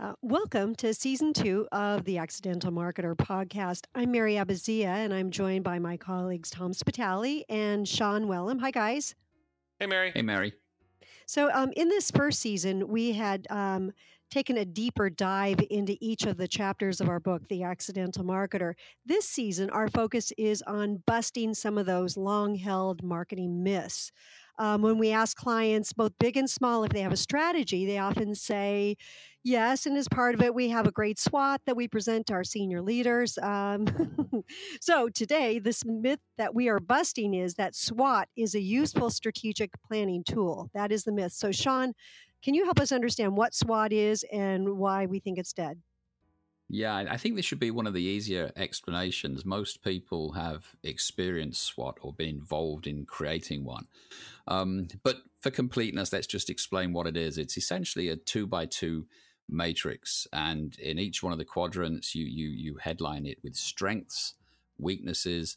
Uh, welcome to season two of the Accidental Marketer podcast. I'm Mary Abbazia, and I'm joined by my colleagues Tom Spitale and Sean Wellham. Hi, guys. Hey, Mary. Hey, Mary. So, um, in this first season, we had um, taken a deeper dive into each of the chapters of our book, The Accidental Marketer. This season, our focus is on busting some of those long held marketing myths. Um, when we ask clients, both big and small, if they have a strategy, they often say, Yes, and as part of it, we have a great SWOT that we present to our senior leaders. Um, so today, this myth that we are busting is that SWOT is a useful strategic planning tool. That is the myth. So, Sean, can you help us understand what SWOT is and why we think it's dead? Yeah, I think this should be one of the easier explanations. Most people have experienced SWOT or been involved in creating one. Um, but for completeness, let's just explain what it is. It's essentially a two by two matrix, and in each one of the quadrants, you you you headline it with strengths, weaknesses,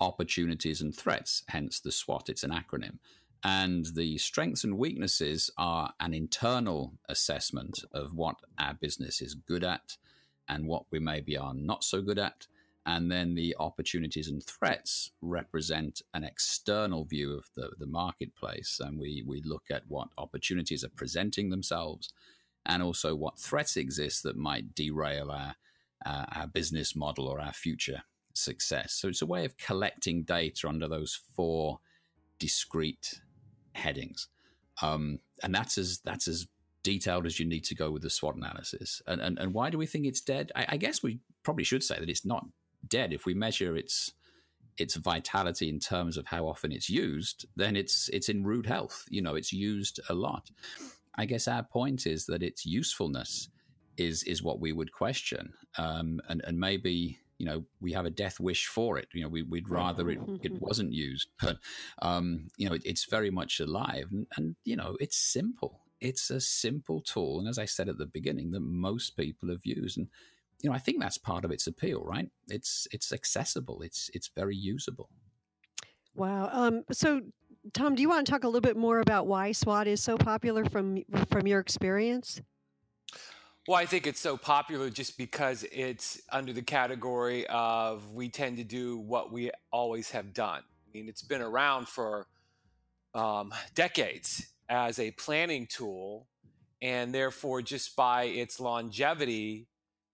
opportunities, and threats. Hence the SWOT. It's an acronym. And the strengths and weaknesses are an internal assessment of what our business is good at and what we maybe are not so good at. And then the opportunities and threats represent an external view of the, the marketplace. And we, we look at what opportunities are presenting themselves and also what threats exist that might derail our, uh, our business model or our future success. So it's a way of collecting data under those four discrete headings. Um, and that's as that's as detailed as you need to go with the SWOT analysis. And, and, and why do we think it's dead? I, I, guess we probably should say that it's not dead. If we measure its its vitality in terms of how often it's used, then it's it's in rude health. You know, it's used a lot. I guess our point is that its usefulness is is what we would question, um, and and maybe you know we have a death wish for it. You know, we, would rather it, it wasn't used, but um, you know it, it's very much alive, and, and you know it's simple it's a simple tool, and as I said at the beginning, that most people have used, and you know, I think that's part of its appeal, right? It's it's accessible, it's it's very usable. Wow. Um, so, Tom, do you want to talk a little bit more about why SWOT is so popular from from your experience? Well, I think it's so popular just because it's under the category of we tend to do what we always have done. I mean, it's been around for um, decades as a planning tool. And therefore, just by its longevity,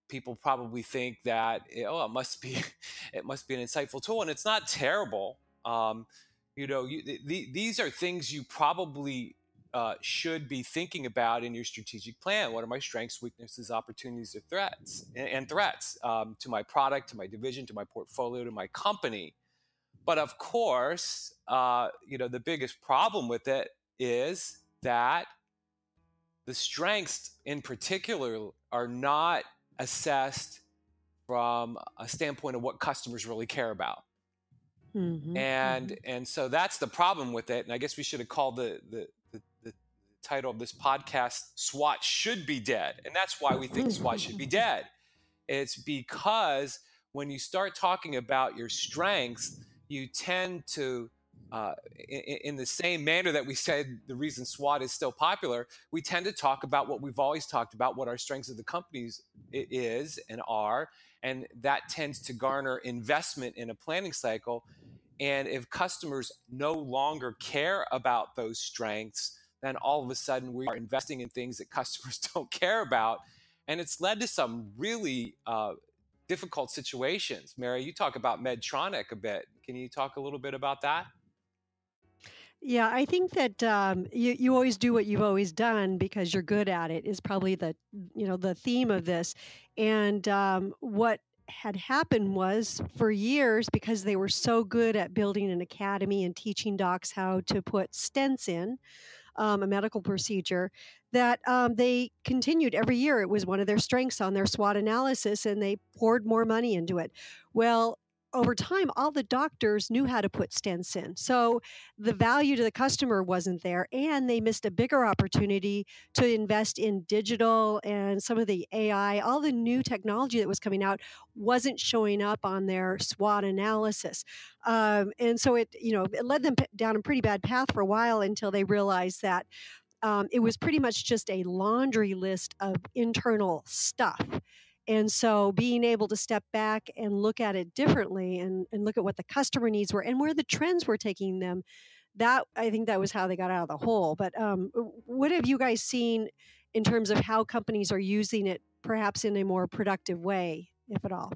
people probably think that oh, it must be, it must be an insightful tool, and it's not terrible. Um, you know, you, the, these are things you probably uh, should be thinking about in your strategic plan. What are my strengths, weaknesses, opportunities, or threats, and, and threats um, to my product, to my division, to my portfolio, to my company? But of course, uh, you know, the biggest problem with it is that the strengths in particular are not assessed from a standpoint of what customers really care about. Mm-hmm, and mm-hmm. and so that's the problem with it. And I guess we should have called the, the the, the title of this podcast SWOT should be dead. And that's why we think SWOT should be dead. It's because when you start talking about your strengths, you tend to uh, in, in, the same manner that we said the reason SWOT is still popular, we tend to talk about what we've always talked about, what our strengths of the companies is and are, and that tends to garner investment in a planning cycle. And if customers no longer care about those strengths, then all of a sudden we are investing in things that customers don't care about, and it's led to some really uh, difficult situations. Mary, you talk about Medtronic a bit. Can you talk a little bit about that? Yeah, I think that um, you you always do what you've always done because you're good at it is probably the you know the theme of this, and um, what had happened was for years because they were so good at building an academy and teaching docs how to put stents in um, a medical procedure that um, they continued every year. It was one of their strengths on their swot analysis and they poured more money into it. Well over time, all the doctors knew how to put stents in. So the value to the customer wasn't there, and they missed a bigger opportunity to invest in digital and some of the AI, all the new technology that was coming out wasn't showing up on their SWOT analysis. Um, and so it, you know, it led them down a pretty bad path for a while until they realized that um, it was pretty much just a laundry list of internal stuff. And so being able to step back and look at it differently and, and look at what the customer needs were and where the trends were taking them, that I think that was how they got out of the hole. But um, what have you guys seen in terms of how companies are using it perhaps in a more productive way, if at all?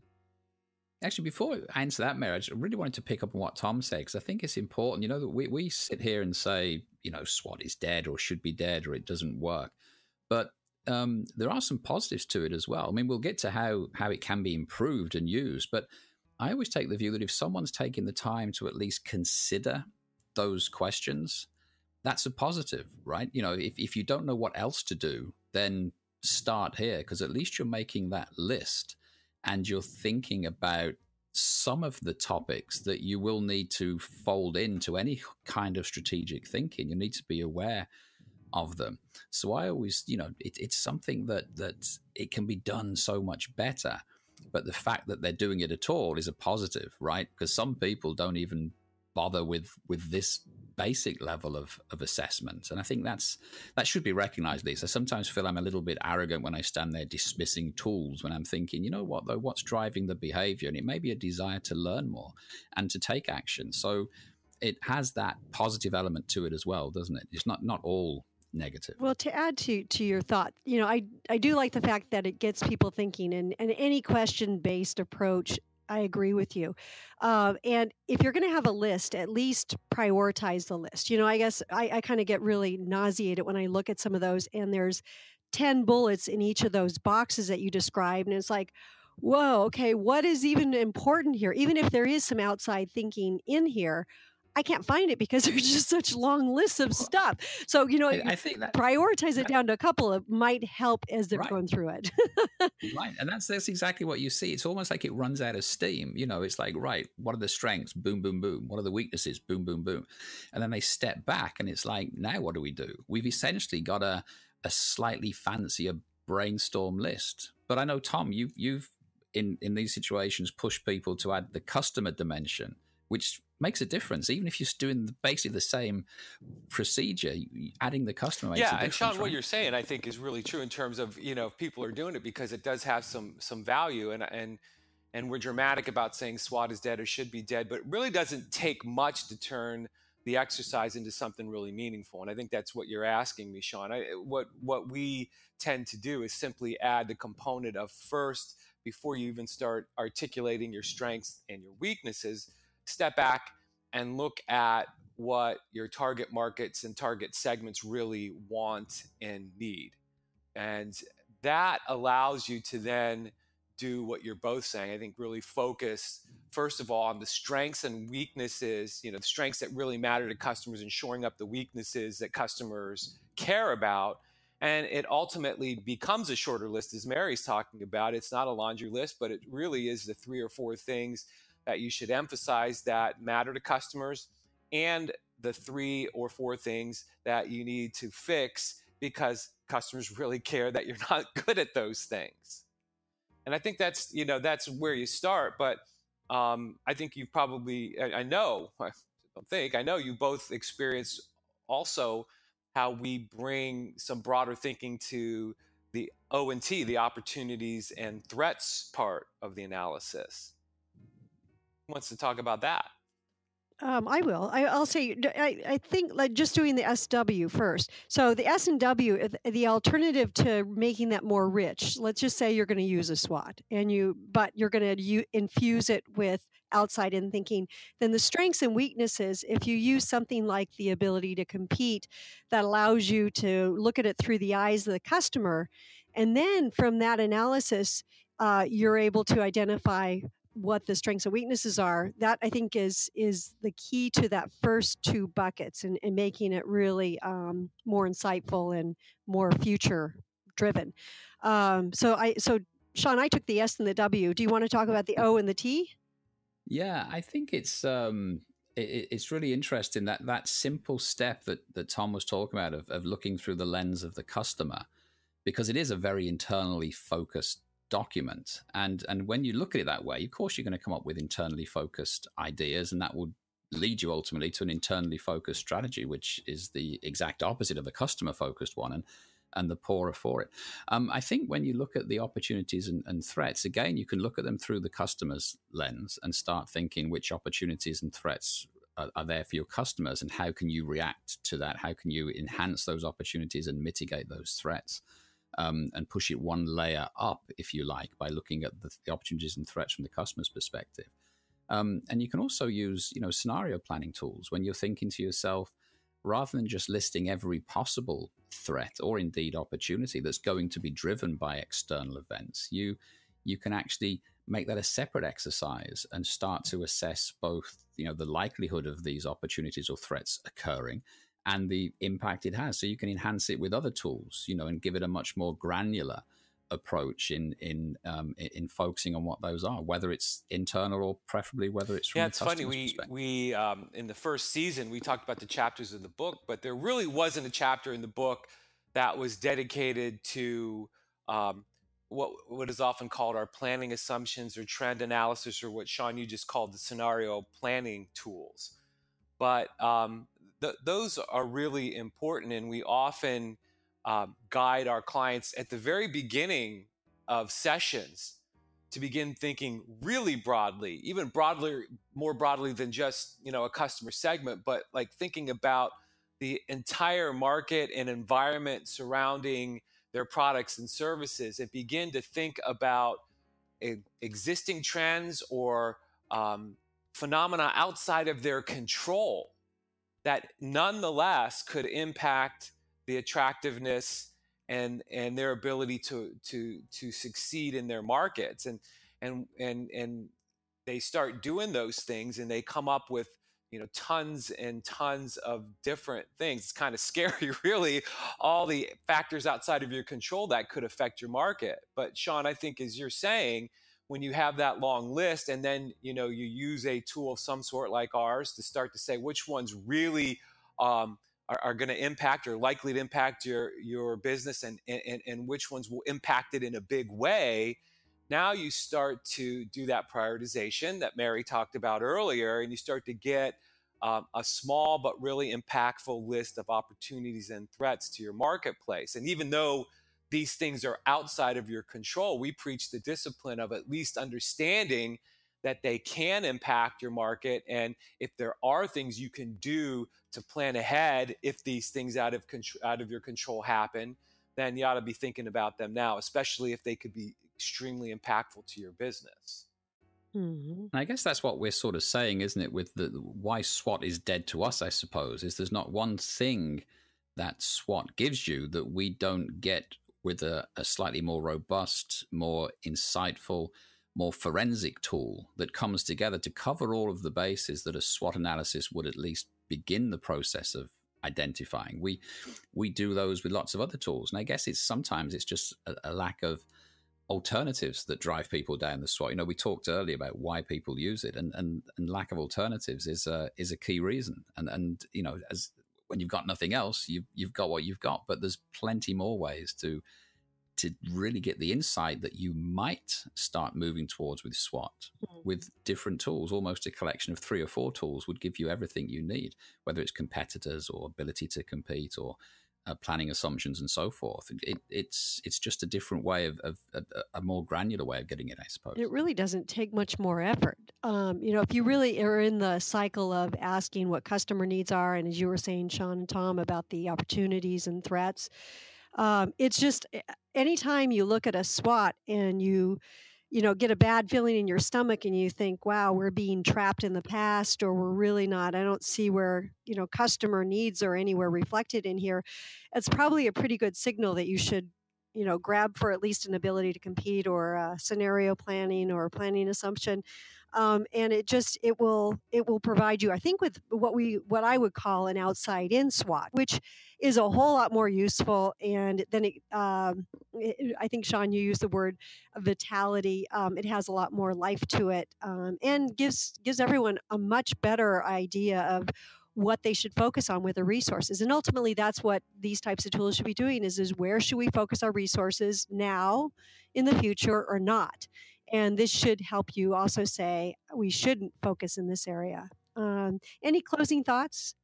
Actually, before I answer that, Mary, I really wanted to pick up on what Tom said because I think it's important. You know, that we, we sit here and say, you know, SWOT is dead or should be dead or it doesn't work. But um, there are some positives to it as well. I mean, we'll get to how, how it can be improved and used, but I always take the view that if someone's taking the time to at least consider those questions, that's a positive, right? You know, if, if you don't know what else to do, then start here because at least you're making that list and you're thinking about some of the topics that you will need to fold into any kind of strategic thinking. You need to be aware of them. So I always, you know, it, it's something that that it can be done so much better. But the fact that they're doing it at all is a positive, right? Because some people don't even bother with with this basic level of, of assessment. And I think that's that should be recognized, Lisa. I sometimes feel I'm a little bit arrogant when I stand there dismissing tools when I'm thinking, you know what, though, what's driving the behavior? And it may be a desire to learn more and to take action. So it has that positive element to it as well, doesn't it? It's not not all negative. Well, to add to to your thought, you know, I I do like the fact that it gets people thinking, and and any question based approach I agree with you. Uh, and if you're going to have a list, at least prioritize the list. You know, I guess I, I kind of get really nauseated when I look at some of those, and there's 10 bullets in each of those boxes that you described. And it's like, whoa, okay, what is even important here? Even if there is some outside thinking in here, I can't find it because there's just such long lists of stuff. So you know, I, think that prioritize it down to a couple of might help as they're right. going through it. right, and that's that's exactly what you see. It's almost like it runs out of steam. You know, it's like right, what are the strengths? Boom, boom, boom. What are the weaknesses? Boom, boom, boom. And then they step back, and it's like, now what do we do? We've essentially got a a slightly fancier brainstorm list. But I know Tom, you've you've in in these situations pushed people to add the customer dimension, which makes a difference. Even if you're doing basically the same procedure, adding the customer. yeah, and Sean, right? what you're saying, I think, is really true in terms of you know people are doing it because it does have some some value, and and and we're dramatic about saying SWOT is dead or should be dead, but it really doesn't take much to turn the exercise into something really meaningful. And I think that's what you're asking me, Sean. I, what what we tend to do is simply add the component of first before you even start articulating your strengths and your weaknesses step back and look at what your target markets and target segments really want and need. And that allows you to then do what you're both saying. I think really focus, first of all, on the strengths and weaknesses, you know, the strengths that really matter to customers and shoring up the weaknesses that customers care about. And it ultimately becomes a shorter list, as Mary's talking about. It's not a laundry list, but it really is the three or four things that you should emphasize that matter to customers and the three or four things that you need to fix because customers really care that you're not good at those things. And I think that's, you know, that's where you start. But um, I think you probably, I, I know, I don't think, I know you both experience also how we bring some broader thinking to the O and T, the opportunities and threats part of the analysis wants to talk about that? Um, I will. I, will say. I, I think like just doing the SW first. So the S and W, the alternative to making that more rich. Let's just say you're going to use a SWOT, and you, but you're going to infuse it with outside in thinking. Then the strengths and weaknesses. If you use something like the ability to compete, that allows you to look at it through the eyes of the customer, and then from that analysis, uh, you're able to identify what the strengths and weaknesses are that i think is is the key to that first two buckets and, and making it really um, more insightful and more future driven. Um, so i so sean i took the s and the w. Do you want to talk about the o and the t? Yeah i think it's um it, it's really interesting that that simple step that that tom was talking about of, of looking through the lens of the customer because it is a very internally focused document. And and when you look at it that way, of course, you're going to come up with internally focused ideas, and that would lead you ultimately to an internally focused strategy, which is the exact opposite of a customer focused one. And and the poorer for it. Um, I think when you look at the opportunities and, and, threats, again, you can look at them through the customer's lens and start thinking which opportunities and threats are, there for your customers and how can you react to that? How can you enhance those opportunities and mitigate those threats? Um, and push it one layer up, if you like, by looking at the, the opportunities and threats from the customer's perspective. Um, and you can also use, you know, scenario planning tools when you're thinking to yourself, rather than just listing every possible threat or indeed opportunity that's going to be driven by external events, you you can actually make that a separate exercise and start to assess both you know the likelihood of these opportunities or threats occurring and the impact it has so you can enhance it with other tools you know and give it a much more granular approach in in um, in focusing on what those are, whether it's internal or preferably whether it's from the yeah. It's funny we we um, in the first season we talked about the chapters of the book, but there really wasn't a chapter in the book that was dedicated to um, what what is often called our planning assumptions or trend analysis, or what Sean you just called the scenario planning tools. But um, th- those are really important, and we often um, guide our clients at the very beginning of sessions to begin thinking really broadly, even broadly, more broadly than just you know a customer segment, but like thinking about the entire market and environment surrounding their products and services, and begin to think about existing trends or um, phenomena outside of their control that nonetheless could impact the attractiveness and and their ability to to to succeed in their markets. And and and and they start doing those things and they come up with you know tons and tons of different things. It's kind of scary really all the factors outside of your control that could affect your market. But sean i think as you're saying when you have that long list and then you know you use a tool of some sort like ours to start to say which ones really um, are, are going to impact or likely to impact your your business and, and and which ones will impact it in a big way now you start to do that prioritization that mary talked about earlier and you start to get um, a small but really impactful list of opportunities and threats to your marketplace. And even though these things are outside of your control we preach the discipline of at least understanding that they can impact your market and if there are things you can do to plan ahead if these things out of control, out of your control happen then you ought to be thinking about them now especially if they could be extremely impactful to your business mm-hmm. I guess that's what we're sort of saying, isn't it? With the why SWOT is dead to us, I suppose, is there's not one thing that SWOT gives you that we don't get with a, a slightly more robust, more insightful, more forensic tool that comes together to cover all of the bases that a SWOT analysis would at least begin the process of identifying. We we do those with lots of other tools, and I guess it's sometimes it's just a, a lack of alternatives that drive people down the SWOT. You know, we talked earlier about why people use it, and and, and lack of alternatives is a is a key reason. And and you know, as when you've got nothing else, you you've got what you've got, but there's plenty more ways to to really get the insight that you might start moving towards with SWOT mm-hmm. with different tools. Almost a collection of three or four tools would give you everything you need, whether it's competitors or ability to compete or uh, planning assumptions and so forth. It, it's it's just a different way of, of a, a, more granular way of getting it, I suppose. It really doesn't take much more effort. Um, you know, if you really are in the cycle of asking what customer needs are, and as you were saying, Sean and Tom, about the opportunities and threats, um, it's just anytime you look at a SWOT and you you know get a bad feeling in your stomach and you think wow we're being trapped in the past or we're really not. I don't see where you know customer needs are anywhere reflected in here. It's probably a pretty good signal that you should you know grab for at least an ability to compete or uh, scenario planning or planning assumption um, and it just it will it will provide you i think with what we what i would call an outside in swot which is a whole lot more useful and then it, um, it, i think sean you used the word vitality um, it has a lot more life to it um, and gives gives everyone a much better idea of what they should focus on with their resources and ultimately that's what these types of tools should be doing is is where should we focus our resources now in the future or not and this should help you also say we shouldn't focus in this area Um, any closing thoughts?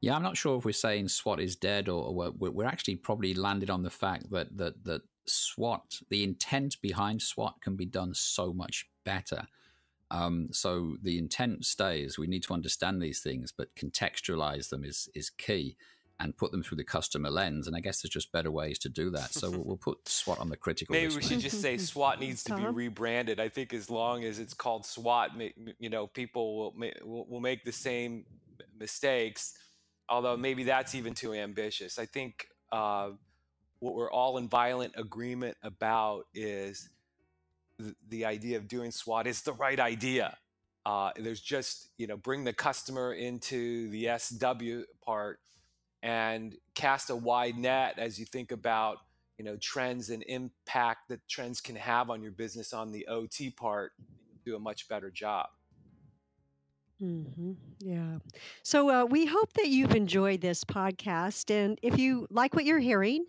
Yeah, I'm not sure if we're saying SWOT is dead or, or we're, we're, actually probably landed on the fact that that that SWOT, the intent behind SWOT, can be done so much better. Um, so the intent stays. We need to understand these things, but contextualize them is is key and put them through the customer lens. And I guess there's just better ways to do that. So we'll, we'll put SWOT on the critical. Maybe we should just say SWOT needs to be rebranded. I think as long as it's called SWOT, you know, people will will make the same mistakes. Although maybe that's even too ambitious. I think uh, what we're all in violent agreement about is the, the idea of doing SWOT is the right idea. Uh, there's just you know bring the customer into the SW part and cast a wide net as you think about you know trends and impact that trends can have on your business on the ot part do a much better job Mm-hmm. Yeah. So uh, we hope that you've enjoyed this podcast. And if you like what you're hearing,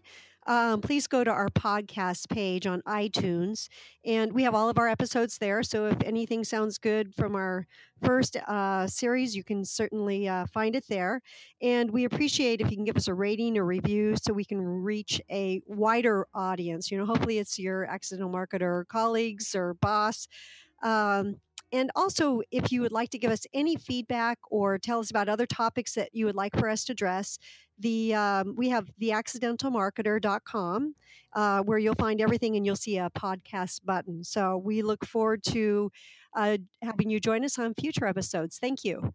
um, please go to our podcast page on iTunes. And we have all of our episodes there. So if anything sounds good from our first uh, series, you can certainly uh, find it there. And we appreciate if you can give us a rating or review so we can reach a wider audience. You know, hopefully it's your accidental marketer colleagues or boss. Um, and also, if you would like to give us any feedback or tell us about other topics that you would like for us to address, the um, we have theaccidentalmarketer.com uh, where you'll find everything and you'll see a podcast button. So we look forward to uh, having you join us on future episodes. Thank you.